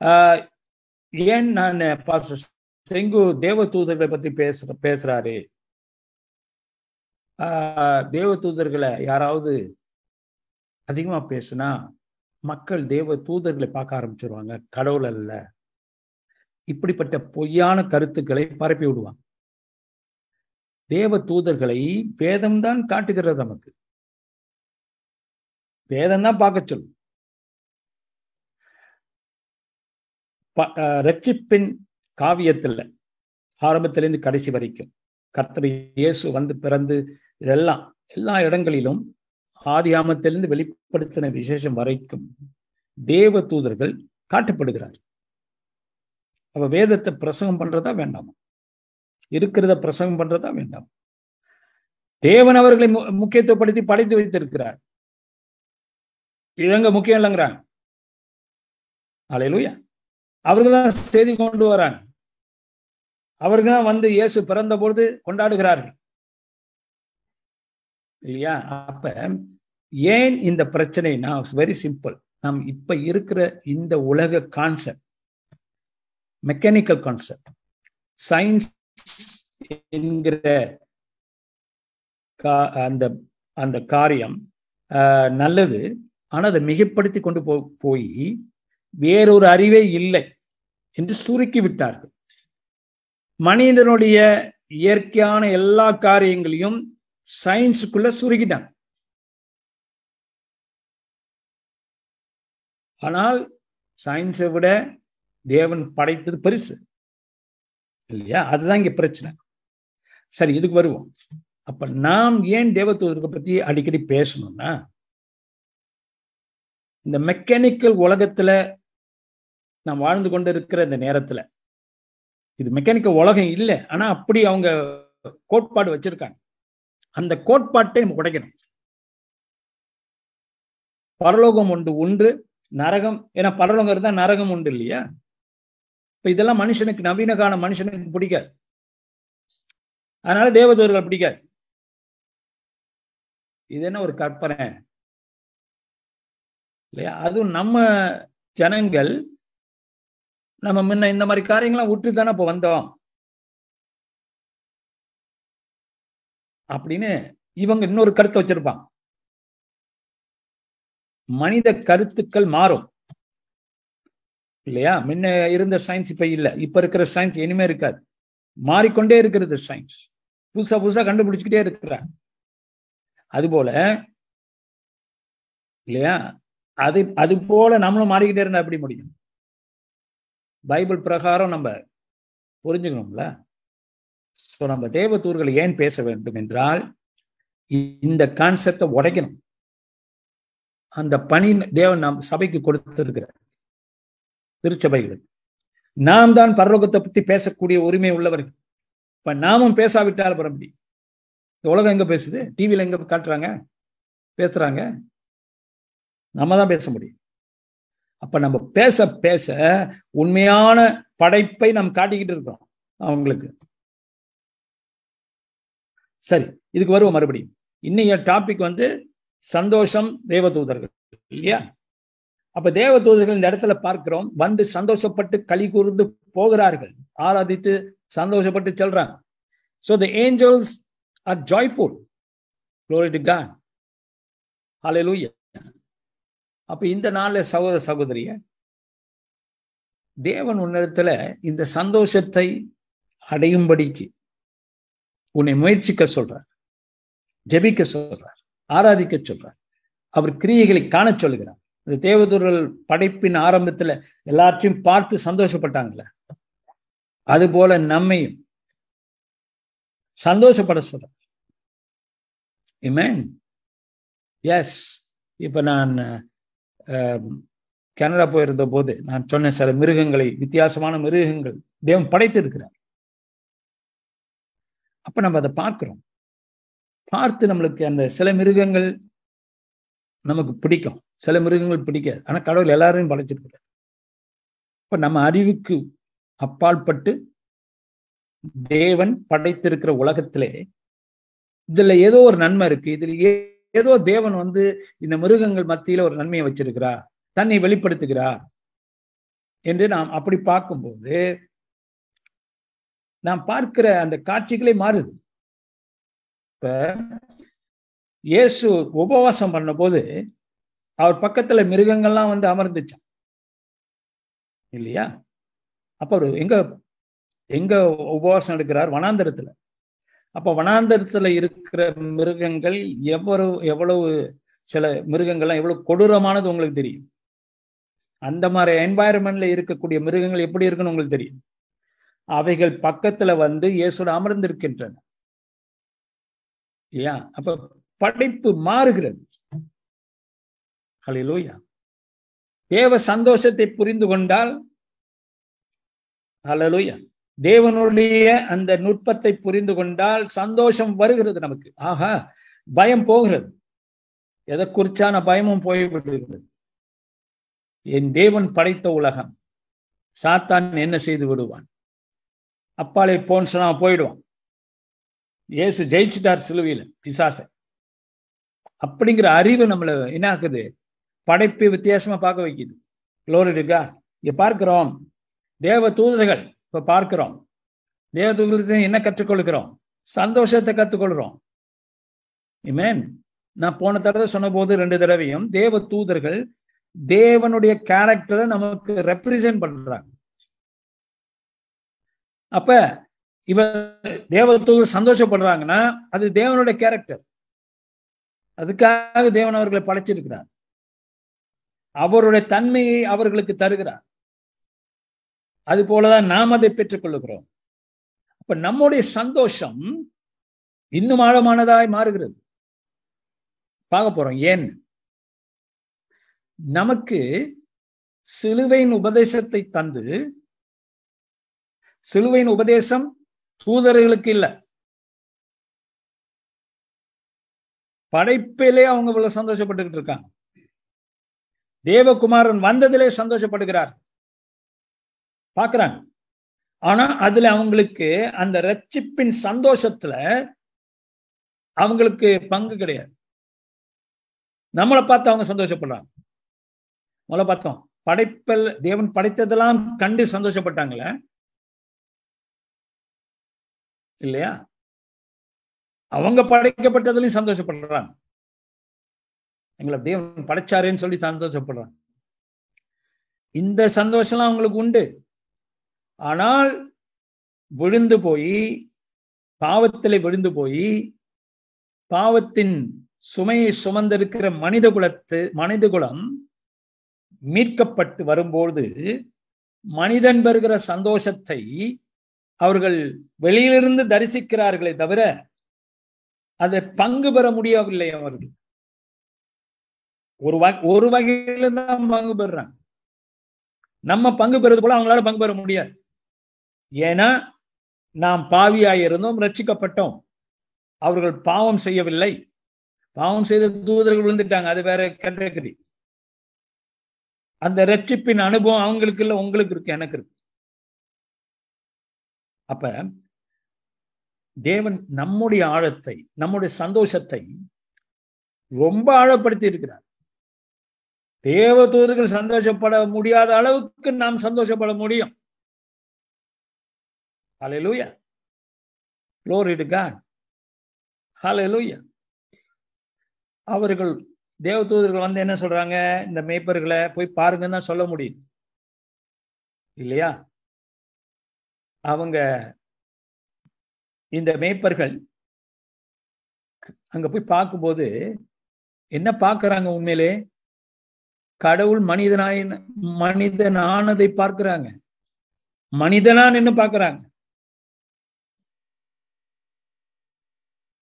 ஆஹ் ஏன் நான் பாச செங்கு தேவ தூதர்களை பத்தி பேசுற பேசுறாரு? தேவ தூதர்களை யாராவது அதிகமா பேசுனா மக்கள் தேவ தூதர்களை பார்க்க ஆரம்பிச்சிருவாங்க. கடவுள் அல்ல. இப்படிப்பட்ட பொய்யான கருத்துக்களை பரப்பி விடுவாங்க. தேவ தூதர்களை வேதம் தான் காட்டுகிறது நமக்கு. வேதம் தான் பார்க்க சொல்லும். ப- அஹ் ரட்சிப்பின் காவியத்துல ஆரம்பத்திலிருந்து கடைசி வரைக்கும் கர்த்தர் இயேசு வந்து பிறந்து இதெல்லாம் எல்லா இடங்களிலும் ஆதி ஆமத்திலிருந்து வெளிப்படுத்தின விசேஷம் வரைக்கும் தேவ தூதர்கள் காட்டப்படுகிறார். அப்ப வேதத்தை பிரசங்கம் பண்றதா வேண்டாமா? இருக்கிறத பிரசங்கம் பண்றதா வேண்டாம்? தேவன் அவர்களை மு- முக்கியத்துவப்படுத்தி படைத்து வைத்திருக்கிறார். இவங்க முக்கியம் இல்லைங்கிறாங்க அலையிலுயா அவர்கள் தான் செய்தி கொண்டு வராங்க. அவர்கள் தான் வந்து இயேசு பிறந்த பொழுது கொண்டாடுகிறார்கள். இல்லையா? அப்ப ஏன் இந்த பிரச்சனைனா வெரி சிம்பிள் நாம் இப்ப இருக்கிற இந்த உலக கான்செப்ட் மெக்கானிக்கல் கான்செப்ட் சயின்ஸ் என்கிற கா- அந்த அந்த காரியம் ஆஹ், நல்லது. ஆனா அதை மிகப்படுத்தி கொண்டு போ போய் வேறொரு அறிவே இல்லை என்று சுருக்கி விட்டார்கள். மனிதனுடைய இயற்கையான எல்லா காரியங்களையும் சயின்ஸுக்குள்ள சுருகிட்டான். ஆனால் சயின்ஸை விட தேவன் படைத்தது பெருசு. இல்லையா? அதுதான் இங்க பிரச்சனை. சரி இதுக்கு வருவோம். அப்ப நாம் ஏன் தேவதூதர்களை பத்தி அடிக்கடி பேசணும்னா இந்த மெக்கானிக்கல் உலகத்துல நாம் வாழ்ந்து கொண்டு இருக்கிற இந்த நேரத்துல இது மெக்கானிக்கல் உலகம் இல்லை. ஆனா அப்படி அவங்க கோட்பாடு வச்சிருக்காங்க. அந்த கோட்பாட்டை நம்ம உடைக்கணும். பரலோகம் உண்டு ஒன்று நரகம் ஏன்னா பரலோகம் இருந்தா நரகம் உண்டு இல்லையா? இப்ப இதெல்லாம் மனுஷனுக்கு நவீன கால மனுஷனுக்கு பிடிக்காது. அதனால தேவதூர்கள் பிடிக்காது. இது என்ன ஒரு கற்பனை? இல்லையா? அதுவும் நம்ம ஜனங்கள் நம்ம முன்ன இந்த மாதிரி காரியங்களாம் விட்டு தானே இப்போ வந்தோம். அப்படின்னு இவங்க இன்னொரு கருத்தை வச்சிருப்பாங்க. மனித கருத்துக்கள் மாறும். இல்லையா? முன்ன இருந்த சயின்ஸ் இப்ப இல்ல. இப்ப இருக்கிற சயின்ஸ் இனிமே இருக்காது. மாறிக்கொண்டே இருக்கிறது சயின்ஸ் புதுசா புதுசா கண்டுபிடிச்சுக்கிட்டே இருக்கிறாங்க. அதுபோல இல்லையா? அது அது போல நம்மளும் மாறிக்கிட்டே இருந்தா எப்படி முடியும்? பைபிள் பிரகாரம் நம்ம புரிஞ்சுக்கணும்ல? ஸோ நம்ம தேவதூர்களை ஏன் பேச வேண்டும் என்றால் இந்த கான்செப்டை உடைக்கணும். அந்த பணி தேவன் நாம் சபைக்கு கொடுத்திருக்கிறார். திருச்சபைகளுக்கு. நாம் தான் பரலோகத்தை பத்தி பேசக்கூடிய உரிமை உள்ளவர்கள். இப்ப நாமும் பேசாவிட்டால் பரம்பி இந்த உலகம் எங்க பேசுது? டிவியில எங்க காட்டுறாங்க? பேசுறாங்க. நம்ம தான் பேச முடியும். அப்ப நம்ம பேச பேச உண்மையான படைப்பை நாம் காட்டிக்கிட்டு இருக்கோம் அவங்களுக்கு. சரி இதுக்கு வருவோம் மறுபடியும். இன்னைய டாபிக் வந்து சந்தோஷம் தேவதூதர்கள் இல்லையா? அப்ப தேவதூதர்கள் இந்த இடத்துல பார்க்கிறோம் வந்து சந்தோஷப்பட்டு களி கூர்ந்து போகிறார்கள். ஆராதித்து சந்தோஷப்பட்டு செல்றாங்க. So the angels are joyful. Glory to ஹலே லூய அப்ப இந்த நாள்ல சகோதர சகோதரிய தேவன் உன்னிடத்துல இந்த சந்தோஷத்தை அடையும்படிக்கு உன்னை முயற்சிக்க சொல்றார். ஜெபிக்க சொல்றார். ஆராதிக்க சொல்றார். அவர் கிரியைகளை காண சொல்லுகிறார் இந்த தேவதூரல் படைப்பின் ஆரம்பத்துல எல்லாத்தையும் பார்த்து சந்தோஷப்பட்டாங்கல்ல. அது போல நம்மையும் சந்தோஷப்பட சொல்ற எஸ் இப்ப நான் கனடா போயிருந்த போது நான் சொன்ன சில மிருகங்களை வித்தியாசமான மிருகங்கள் தேவன் படைத்திருக்கிறார். அப்ப நம்ம அதை பார்க்கிறோம். பார்த்து நம்மளுக்கு அந்த சில மிருகங்கள் நமக்கு பிடிக்கும். சில மிருகங்கள் பிடிக்காது. ஆனா கடவுள் எல்லாரையும் படைச்சிருக்கிறார் இப்ப நம்ம அறிவுக்கு அப்பாற்பட்டு தேவன் படைத்திருக்கிற உலகத்திலே இதுல ஏதோ ஒரு நன்மை இருக்கு. இதுல ஏதோ தேவன் வந்து இந்த மிருகங்கள் மத்தியில ஒரு நன்மையை வச்சிருக்கிறார். தன்னை வெளிப்படுத்துகிறார். என்று நாம் அப்படி பார்க்கும்போது நாம் பார்க்கிற அந்த காட்சிகளே மாறுது. இப்ப இயேசு உபவாசம் பண்ணும்போது போது அவர் பக்கத்துல மிருகங்கள்லாம் வந்து அமர்ந்துச்சான் இல்லையா? அப்ப எங்க எங்க உபவாசம் எடுக்கிறார்? வனாந்தரத்துல. அப்ப வனாந்தரத்துல இருக்கிற மிருகங்கள் எவ்வளவு எவ்வளவு சில மிருகங்கள்லாம் எவ்வளவு கொடூரமானது உங்களுக்கு தெரியும்? அந்த மாதிரி என்வாயர்மெண்ட்ல இருக்கக்கூடிய மிருகங்கள் எப்படி இருக்குன்னு உங்களுக்கு தெரியும்? அவைகள் பக்கத்துல வந்து இயேசுட அமர்ந்திருக்கின்றன. இல்லையா? அப்ப படைப்பு மாறுகிறது. ஹலிலூயா தேவ சந்தோஷத்தை புரிந்து கொண்டால் ஹலலூயா தேவனுடைய அந்த நுட்பத்தை புரிந்து கொண்டால் சந்தோஷம் வருகிறது நமக்கு. ஆகா பயம் போகிறது. எதை குறிச்சான பயமும் போய்விடுகிறது. என் தேவன் படைத்த உலகம். சாத்தான் என்ன செய்து விடுவான்? அப்பாலே போன்னு சொன்னா போயிடுவான். ஏசு ஜெயிச்சுட்டார் சிலுவையில் பிசாசை. அப்படிங்கிற அறிவு நம்மள என்ன ஆக்குது? படைப்பு வித்தியாசமா பார்க்க வைக்குது. குளோரிட்டுக்கா இங்க பார்க்கிறோம். தேவ தூதர்கள் இப்ப பார்க்கிறோம். தேவ தூதர்கள் என்ன கற்றுக்கொள்கிறோம்? சந்தோஷத்தை கற்றுக்கொள்கிறோம். இமேன் நான் போன தடவை சொன்ன போது ரெண்டு தடவையும் தேவ தூதர்கள் தேவனுடைய கேரக்டரை நமக்கு ரெப்ரசென்ட் பண்றாங்க. அப்ப இவ தேவதூதர் சந்தோஷப்படுறாங்கன்னா அது தேவனுடைய கேரக்டர் அதுக்காக தேவன் அவர்களை படைச்சிருக்கிறார். அவருடைய தன்மையை அவர்களுக்கு தருகிறார். அது போலதான் நாம் அதை பெற்றுக் கொள்ளுகிறோம் அப்ப நம்முடைய சந்தோஷம் இன்னும் ஆழமானதாய் மாறுகிறது. பார்க்க போறோம். ஏன்? நமக்கு சிலுவையின் உபதேசத்தை தந்து சிலுவையின் உபதேசம் தூதர்களுக்கு இல்ல. படைப்பிலே அவங்க இவ்வளவு சந்தோஷப்பட்டுக்கிட்டு இருக்காங்க. தேவகுமாரன் வந்ததிலே சந்தோஷப்படுகிறார். பாக்குறாங்க. ஆனா அதுல அவங்களுக்கு அந்த ரட்சிப்பின் சந்தோஷத்துல அவங்களுக்கு பங்கு கிடையாது. நம்மளை பார்த்து அவங்க சந்தோஷப்படுறாங்க. நம்மளை பார்த்தோம். படைப்பல் தேவன் படைத்ததெல்லாம் கண்டு சந்தோஷப்பட்டாங்களே இல்லையா? அவங்க படைக்கப்பட்டதுலையும் சந்தோஷப்படுறாங்க. எங்களை தேவன் படைச்சாருன்னு சொல்லி சந்தோஷப்படுறாங்க. இந்த சந்தோஷம்லாம் அவங்களுக்கு உண்டு. ஆனால் விழுந்து போய் பாவத்திலே விழுந்து போய் பாவத்தின் சுமையை சுமந்திருக்கிற மனித குலத்து மனித குலம் மீட்கப்பட்டு வரும்போது மனிதன் பெறுகிற சந்தோஷத்தை அவர்கள் வெளியிலிருந்து தரிசிக்கிறார்களே தவிர அதை பங்கு பெற முடியவில்லை அவர்கள். ஒரு ஒரு வகையில தான் பங்கு பெறுறாங்க. நம்ம பங்கு பெறது போல அவங்களால பங்கு பெற முடியாது. ஏன்னா நாம் பாவியாய் இருந்தோம் ரட்சிக்கப்பட்டோம். அவர்கள் பாவம் செய்யவில்லை. பாவம் செய்த தூதர்கள் விழுந்துட்டாங்க அது வேற கேட்டகரி அந்த ரட்சிப்பின் அனுபவம் அவங்களுக்கு இல்ல உங்களுக்கு இருக்கு எனக்கு இருக்கு. அப்ப தேவன் நம்முடைய ஆழத்தை நம்முடைய சந்தோஷத்தை ரொம்ப ஆழப்படுத்தி இருக்கிறார். தேவ தூதர்கள் சந்தோஷப்பட முடியாத அளவுக்கு நாம் சந்தோஷப்பட முடியும். ஹalleluya glory to god. ஹalleluya அவர்கள் தேவதூதர்கள் வந்து என்ன சொல்றாங்க? இந்த மேய்ப்பர்களை போய் பாருங்கன்னு தான் சொல்ல முடியும் இல்லையா? அவங்க இந்த மேய்ப்பர்கள் அங்க போய் பார்க்கும்போது என்ன பார்க்கறாங்க உண்மையிலே? கடவுள் மனிதனாய் மனிதனானதை பார்க்கிறாங்க. மனிதனா நின்னு பார்க்கறாங்க.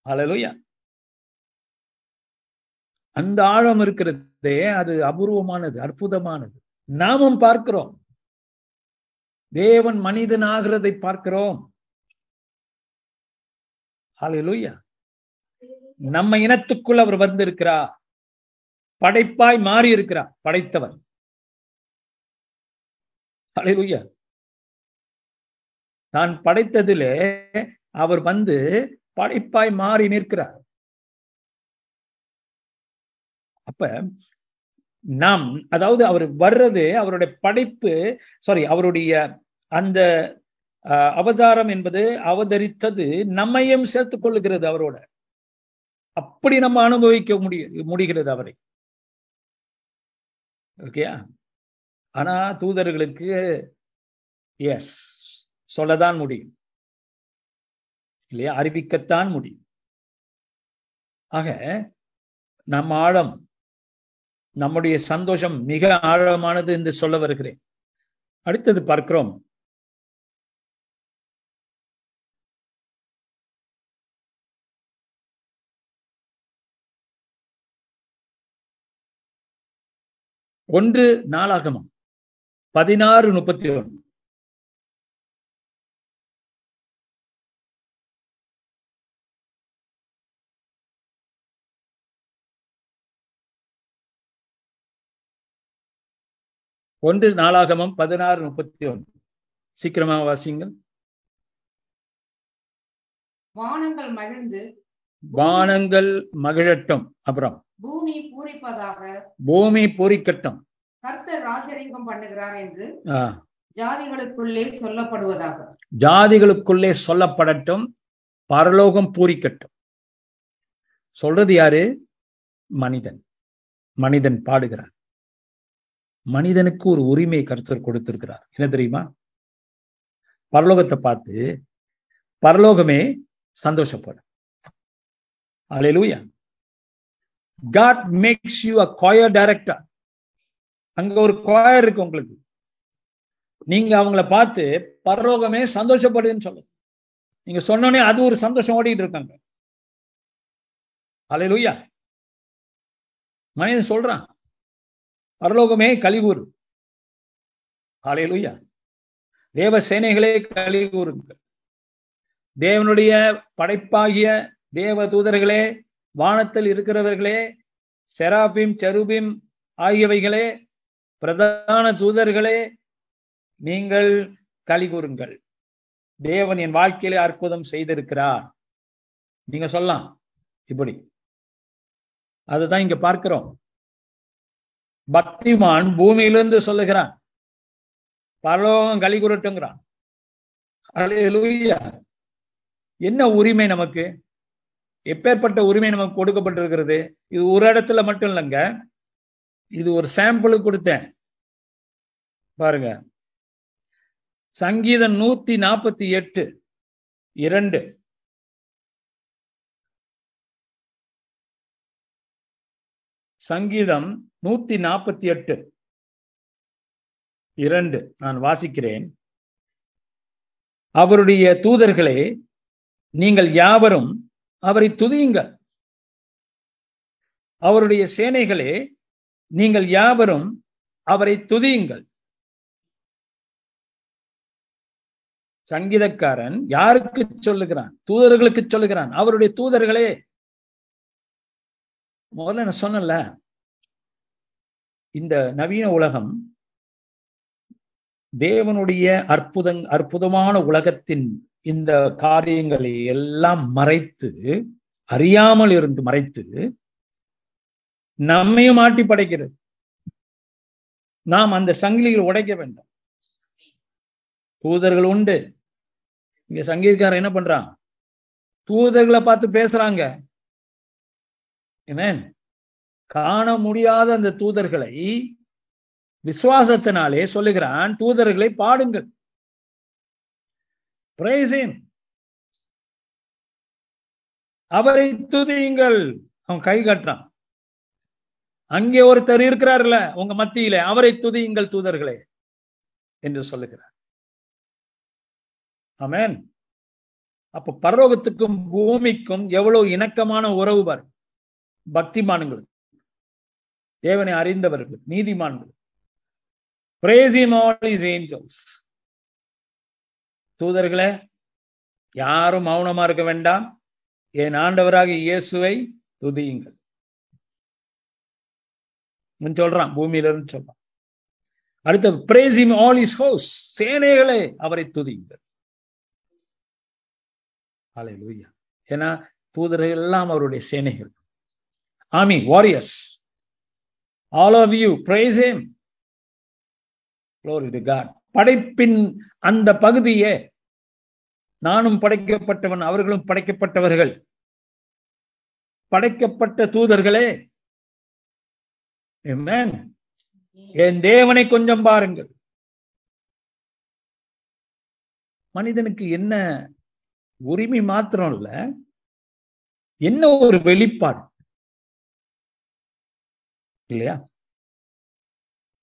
அலலுயா அந்த ஆழம் இருக்கிறதே அது அபூர்வமானது அற்புதமானது. நாமும் பார்க்கிறோம். தேவன் மனிதன் ஆகிறதை பார்க்கிறோம் நம்ம இனத்துக்குள் அவர் வந்திருக்கிறார். படைப்பாய் மாறி இருக்கிறார் படைத்தவர். நான் தான் படைத்ததிலே அவர் வந்து படைப்பாய் மாறி நிற்கிறார். அப்ப நாம் அதாவது அவர் வர்றது அவருடைய படைப்பு சாரி அவருடைய அந்த அவதாரம் என்பது அவதரித்தது நம்மையும் சேர்த்துக் கொள்ளுகிறது அவரோட. அப்படி நம்ம அனுபவிக்க முடிய முடிகிறது அவரை. ஓகேயா ஆனா தூதர்களுக்கு எஸ் சொல்லதான் முடியும். இல்லையா? அறிவிக்கத்தான் முடியும். ஆக நம் ஆழம் நம்முடைய சந்தோஷம் மிக ஆழமானது என்று சொல்ல வருகிறேன். அடுத்தது பார்க்கிறோம். ஒன்று நாளாகமம். பதினாறு முப்பத்தி ஒன்று. ஒன்று நாளாகமம் பதினாறு முப்பத்தி ஒன்று சீக்கிரமா வாசிங்கள் வானங்கள் மகிழ்ந்து வானங்கள் மகிழட்டும். அப்புறம். பூமி பூரிப்பதாக பூமி பூரிக்கட்டும். கர்த்தர் ராஜரீகம் பண்ணுகிறார் என்று ஜாதிகளுக்குள்ளே சொல்லப்படுவதாக. ஜாதிகளுக்குள்ளே சொல்லப்படட்டும். பரலோகம் பூரிக்கட்டும். சொல்றது யாரு? மனிதன். மனிதன் பாடுகிறான். மனிதனுக்கு ஒரு உரிமை கருத்தர் கொடுத்திருக்கிறார். என்ன தெரியுமா? பரலோகத்தை பார்த்து பரலோகமே சந்தோஷப்படும். அல்லேலூயா God makes you a choir director அங்க ஒரு கோயர் இருக்கு உங்களுக்கு. நீங்க அவங்கள பார்த்து பரலோகமே சந்தோஷப்படுதுன்னு சொல்லுங்க நீங்க சொன்னோனே அது ஒரு சந்தோஷம் ஓடிட்டு இருக்காங்க அல்லேலூயா மனிதன் சொல்றான் பரலோகமே கழிவுறு. காலையிலுயா தேவ சேனைகளே கழிவுறுங்கள். தேவனுடைய படைப்பாகிய தேவ தூதர்களே வானத்தில் இருக்கிறவர்களே செராபிம் செருபிம் ஆகியவைகளே பிரதான தூதர்களே நீங்கள் களி கூறுங்கள் தேவன் என் வாழ்க்கையிலே அற்புதம் செய்திருக்கிறார். நீங்க சொல்லலாம் இப்படி. அதுதான் இங்க பார்க்கிறோம். பக்திமான் பூமியிலிருந்து சொல்லுகிறான். பரலோகம் களி குரட்டுங்கிறான் என்ன உரிமை நமக்கு? எப்பேற்பட்ட உரிமை நமக்கு கொடுக்கப்பட்டிருக்கிறது? இது ஒரு இடத்துல மட்டும் இல்லைங்க. இது ஒரு சாம்பிளுக்கு கொடுத்தேன். பாருங்க. சங்கீதம் நூத்தி நாற்பத்தி எட்டு இரண்டு. சங்கீதம் நூத்தி நாற்பத்தி எட்டு இரண்டு நான் வாசிக்கிறேன். அவருடைய தூதர்களே நீங்கள் யாவரும் அவரை துதியுங்கள். அவருடைய சேனைகளே நீங்கள் யாவரும் அவரை துதியுங்கள். சங்கீதக்காரன் யாருக்கு சொல்லுகிறான்? தூதர்களுக்கு சொல்லுகிறான். அவருடைய தூதர்களே முதல்ல நான் சொன்னல இந்த நவீன உலகம் தேவனுடைய அற்புத அற்புதமான உலகத்தின் இந்த காரியங்களை எல்லாம் மறைத்து அறியாமல் இருந்து மறைத்து நம்மையும் மாட்டி படைக்கிறது. நாம் அந்த சங்கிலியில் உடைக்க வேண்டும். தூதர்கள் உண்டு. இங்க சங்கீதக்காரன் என்ன பண்றான்? தூதர்களை பார்த்து பேசுறாங்க. காண முடியாத அந்த தூதர்களை விசுவாசத்தினாலே சொல்லுகிறான் தூதர்களை பாடுங்கள். Praise அவரை துதியுங்கள். அவன் கை கட்டுறான். அங்கே ஒருத்தர் இருக்கிறார்ல உங்க மத்தியில அவரை துதியுங்கள் தூதர்களே என்று சொல்லுகிறார். ஆமேன் அப்ப பரலோகத்துக்கும் பூமிக்கும் எவ்வளவு இணக்கமான உறவு பாருங்க பக்திமான்களுக்கு தேவனை அறிந்தவர்கள் நீதிமான்கள். Praise ஆல் இஸ் his தூதர்களே யாரும் மௌனமா இருக்க வேண்டாம். என் ஆண்டவராக இயேசுவை துதியுங்கள். சொல்றான் பூமியில இருந்து சொல்றான். அடுத்த பிரேஸ் ஆல் இஸ் ஹோஸ் சேனைகளே அவரை துதியுங்கள். ஏன்னா தூதர்கள் எல்லாம் அவருடைய சேனைகள். Army warriors all of you praise him. Glory to god. படைப்பின் அந்த பகுதியே நானும் படைக்கப்பட்டவன் அவர்களும் படைக்கப்பட்டவர்கள். படைக்கப்பட்ட தூதர்களே. என் தேவனை கொஞ்சம் பாருங்கள். மனிதனுக்கு என்ன உரிமை மாத்திரம் இல்ல என்ன ஒரு வெளிப்பாடு? இல்லையா?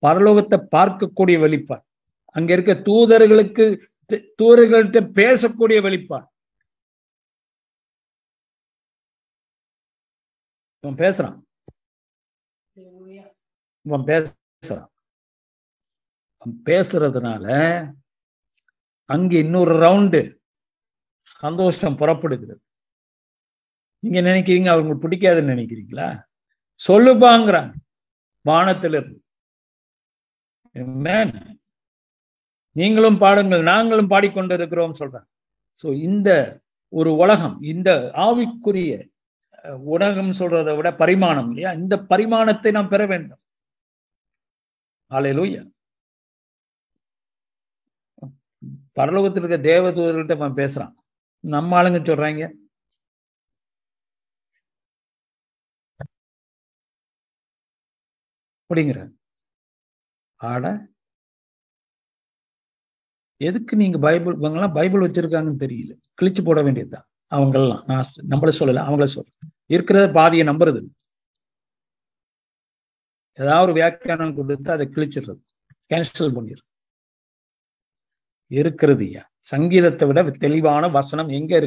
பரலோகத்தை பார்க்கக்கூடிய வெளிப்பாடு. அங்க இருக்க தூதர்களுக்கு தூதர்கள்ட்ட பேசக்கூடிய வெளிப்பாடு. இவன் பேசுறான். இவன் பேசுறான். பேசுறதுனால அங்க இன்னொரு ரவுண்டு சந்தோஷம் புறப்படுகிறது. நீங்க நினைக்கிறீங்க அவங்களுக்கு பிடிக்காதுன்னு நினைக்கிறீங்களா? சொல்லுப்பாங்கிறாங்க. வானத்திலிருந்து. நீங்களும் பாடுங்கள் நாங்களும் பாடிக்கொண்டிருக்கிறோம் சொல்றாங்க. சோ இந்த ஒரு உலகம் இந்த ஆவிக்குரிய உலகம் சொல்றதை விட பரிமாணம் இல்லையா? இந்த பரிமாணத்தை நாம் பெற வேண்டும். ஹalleluya பரலோகத்தில் இருக்க தேவதூதர்கிட்ட அவன் பேசுறான். நம்ம ஆளுங்க சொல்றாங்க. அப்படிங்கிற ஆட எதுக்கு நீங்க பைபிள் இவங்கெல்லாம் பைபிள் வச்சிருக்காங்கன்னு தெரியல. கிழிச்சு போட வேண்டியதுதான். அவங்கெல்லாம் நான் நம்மள சொல்லல அவங்கள சொல்றேன். இருக்கிறத பாதியை நம்புறது ஏதாவது ஒரு வியாக்கியானம் கொடுத்து அதை கிழிச்சிடுறது. கேன்சல் பண்ணிடுறது இருக்கிறது சங்கீதத்தை விட தெளிவான வசனம் எங்க இருக்கு?